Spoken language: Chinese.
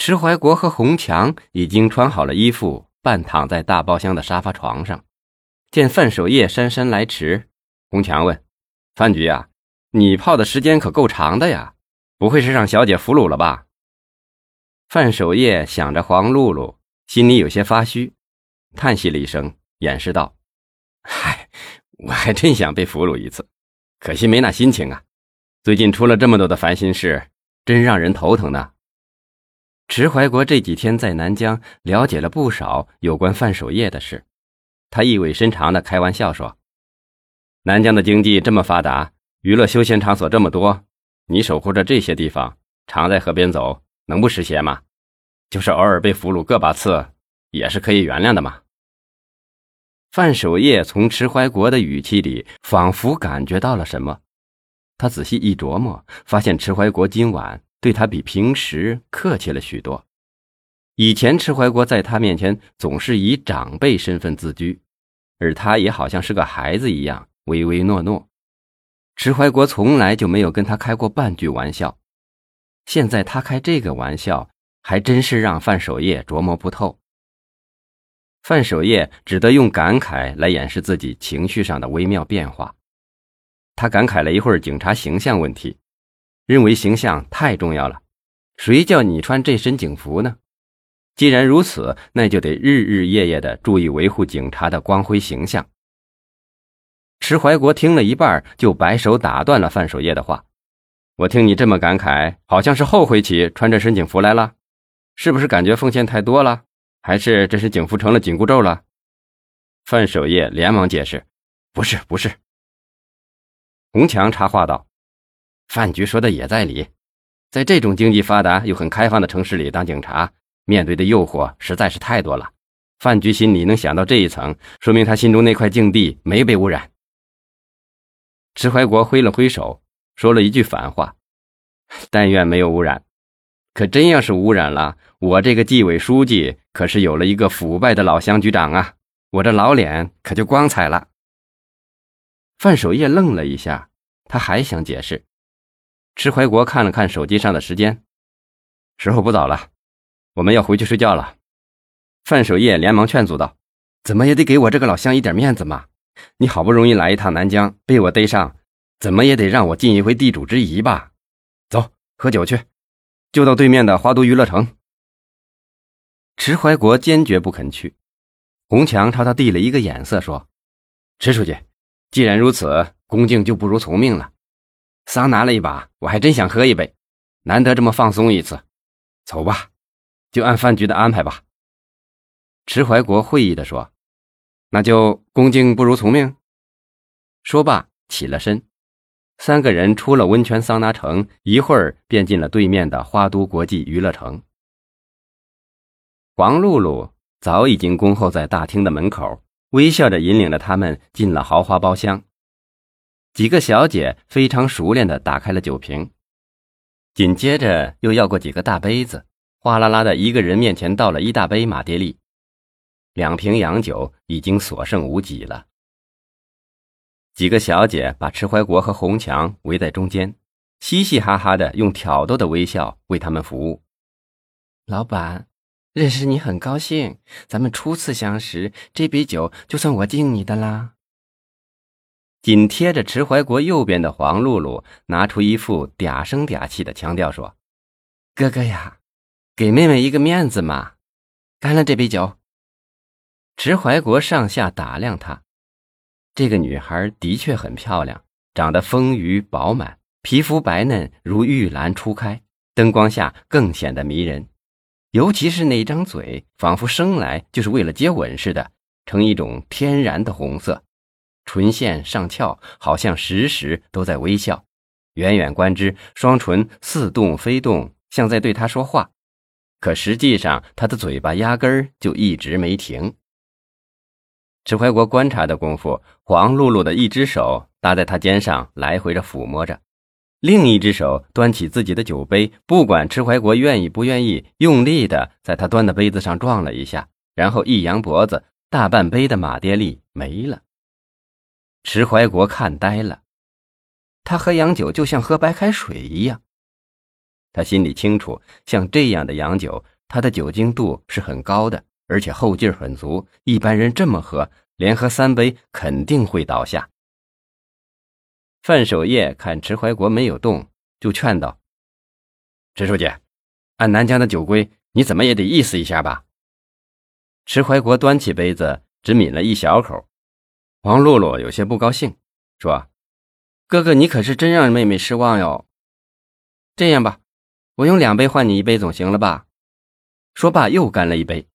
迟怀国和洪强已经穿好了衣服，半躺在大包厢的沙发床上。见范守业姗姗来迟，洪强问：“范局啊，你泡的时间可够长的呀，不会是让小姐俘虏了吧？”范守业想着黄露露，心里有些发虚，叹息了一声，掩饰道：“嗨，我还真想被俘虏一次，可惜没那心情啊。最近出了这么多的烦心事，真让人头疼呢。”迟怀国这几天在南疆了解了不少有关范守业的事。他意味深长的开玩笑说：“南疆的经济这么发达，娱乐休闲场所这么多，你守护着这些地方，常在河边走，能不湿鞋吗？就是偶尔被俘虏个把次，也是可以原谅的嘛。”范守业从迟怀国的语气里仿佛感觉到了什么，他仔细一琢磨，发现迟怀国今晚对他比平时客气了许多。以前，迟怀国在他面前总是以长辈身份自居，而他也好像是个孩子一样唯唯诺诺。迟怀国从来就没有跟他开过半句玩笑，现在他开这个玩笑，还真是让范守业琢磨不透。范守业只得用感慨来掩饰自己情绪上的微妙变化。他感慨了一会儿警察形象问题，认为形象太重要了，谁叫你穿这身警服呢？既然如此，那就得日日夜夜的注意维护警察的光辉形象。迟怀国听了一半，就摆手打断了范守业的话：“我听你这么感慨，好像是后悔起穿这身警服来了，是不是感觉奉献太多了？还是这身警服成了紧箍咒了？”范守业连忙解释：“不是，不是。”洪强插话道：“范局说的也在理，在这种经济发达又很开放的城市里当警察。”面对的诱惑实在是太多了，范局心里能想到这一层，说明他心中那块净地没被污染。迟怀国挥了挥手，说了一句反话：“但愿没有污染，可真要是污染了，我这个纪委书记可是有了一个腐败的老乡局长啊，我这老脸可就光彩了。”范守业愣了一下，他还想解释。迟怀国看了看手机上的时间，时候不早了。我们要回去睡觉了，范守业连忙劝阻道：“怎么也得给我这个老乡一点面子嘛！你好不容易来一趟南疆，被我逮上，怎么也得让我尽一回地主之谊吧？走，喝酒去，就到对面的花都娱乐城。”迟怀国坚决不肯去，洪强朝他递了一个眼色，说：“迟书记，既然如此，恭敬就不如从命了。桑拿了一把，我还真想喝一杯，难得这么放松一次，走吧。”就按饭局的安排吧。”迟怀国会意地说，“那就恭敬不如从命。”说罢起了身，三个人出了温泉桑拿城，一会儿便进了对面的花都国际娱乐城。黄露露早已经恭候在大厅的门口，微笑着引领着他们进了豪华包厢。几个小姐非常熟练地打开了酒瓶，紧接着又要过几个大杯子。哗啦啦的，一个人面前倒了一大杯马爹利，两瓶洋酒已经所剩无几了。几个小姐把迟怀国和洪强围在中间，嘻嘻哈哈的用挑逗的微笑为他们服务。老板，认识你很高兴，咱们初次相识，这杯酒就算我敬你的啦。紧贴着迟怀国右边的黄露露拿出一副嗲声嗲气的腔调说：“哥哥呀。”给妹妹一个面子嘛，干了这杯酒。迟怀国上下打量她，这个女孩的确很漂亮，长得丰腴饱满，皮肤白嫩如玉兰初开，灯光下更显得迷人。尤其是那张嘴，仿佛生来就是为了接吻似的，呈一种天然的红色，唇线上翘，好像时时都在微笑。远远观之，双唇似动非动，像在对他说话。可实际上，他的嘴巴压根儿就一直没停。迟怀国观察的功夫，黄露露的一只手搭在他肩上，来回着抚摸着，另一只手端起自己的酒杯，不管迟怀国愿意不愿意，用力的在他端的杯子上撞了一下，然后一扬脖子，大半杯的马爹利没了。迟怀国看呆了，他喝洋酒就像喝白开水一样。他心里清楚，像这样的洋酒，它的酒精度是很高的，而且后劲很足，一般人这么喝，连喝三杯肯定会倒下。范守业看迟怀国没有动，就劝道：“迟书记，按南疆的酒规，你怎么也得意思一下吧？”迟怀国端起杯子，只抿了一小口。王露露有些不高兴，说：“哥哥，你可是真让妹妹失望哟。这样吧，我用两杯换你一杯，总行了吧？”说罢又干了一杯。